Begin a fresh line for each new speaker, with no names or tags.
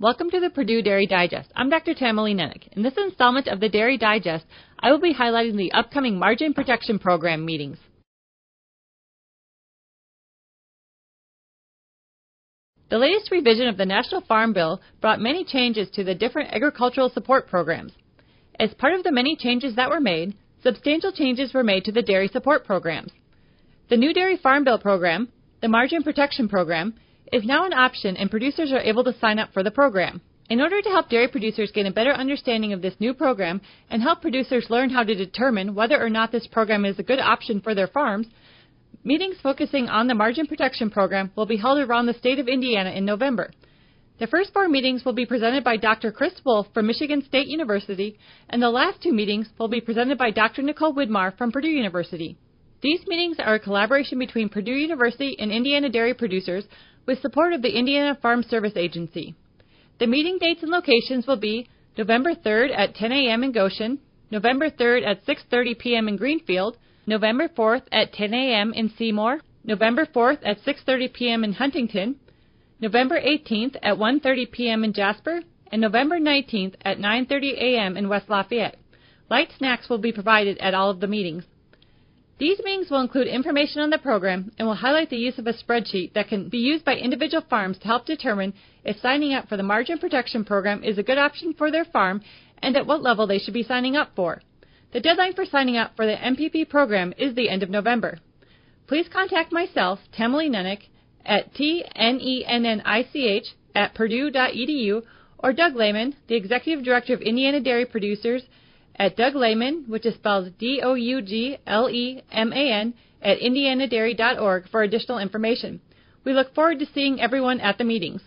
Welcome to the Purdue Dairy Digest. I'm Dr. Tamilee Nennich. In this installment of the Dairy Digest, I will be highlighting the upcoming Margin Protection Program meetings. The latest revision of the National Farm Bill brought many changes to the different agricultural support programs. As part of the many changes that were made, substantial changes were made to the dairy support programs. The new Dairy Farm Bill program, the Margin Protection Program, is now an option and producers are able to sign up for the program. In order to help dairy producers gain a better understanding of this new program and help producers learn how to determine whether or not this program is a good option for their farms, meetings focusing on the Margin Protection Program will be held around the state of Indiana in November. The first four meetings will be presented by Dr. Chris Wolf from Michigan State University, and the last two meetings will be presented by Dr. Nicole Widmar from Purdue University. These meetings are a collaboration between Purdue University and Indiana dairy producers with support of the Indiana Farm Service Agency. The meeting dates and locations will be November 3rd at 10 a.m. in Goshen, November 3rd at 6:30 p.m. in Greenfield, November 4th at 10 a.m. in Seymour, November 4th at 6:30 p.m. in Huntington, November 18th at 1:30 p.m. in Jasper, and November 19th at 9:30 a.m. in West Lafayette. Light snacks will be provided at all of the meetings. These meetings will include information on the program and will highlight the use of a spreadsheet that can be used by individual farms to help determine if signing up for the Margin Protection Program is a good option for their farm and at what level they should be signing up for. The deadline for signing up for the MPP program is the end of November. Please contact myself, Tamilee Nennich, at tnennich at purdue.edu or Doug Leman, the Executive Director of Indiana Dairy Producers, at Doug Leman, which is spelled D O U G L E M A N, at indianadairy.org for additional information. We look forward to seeing everyone at the meetings.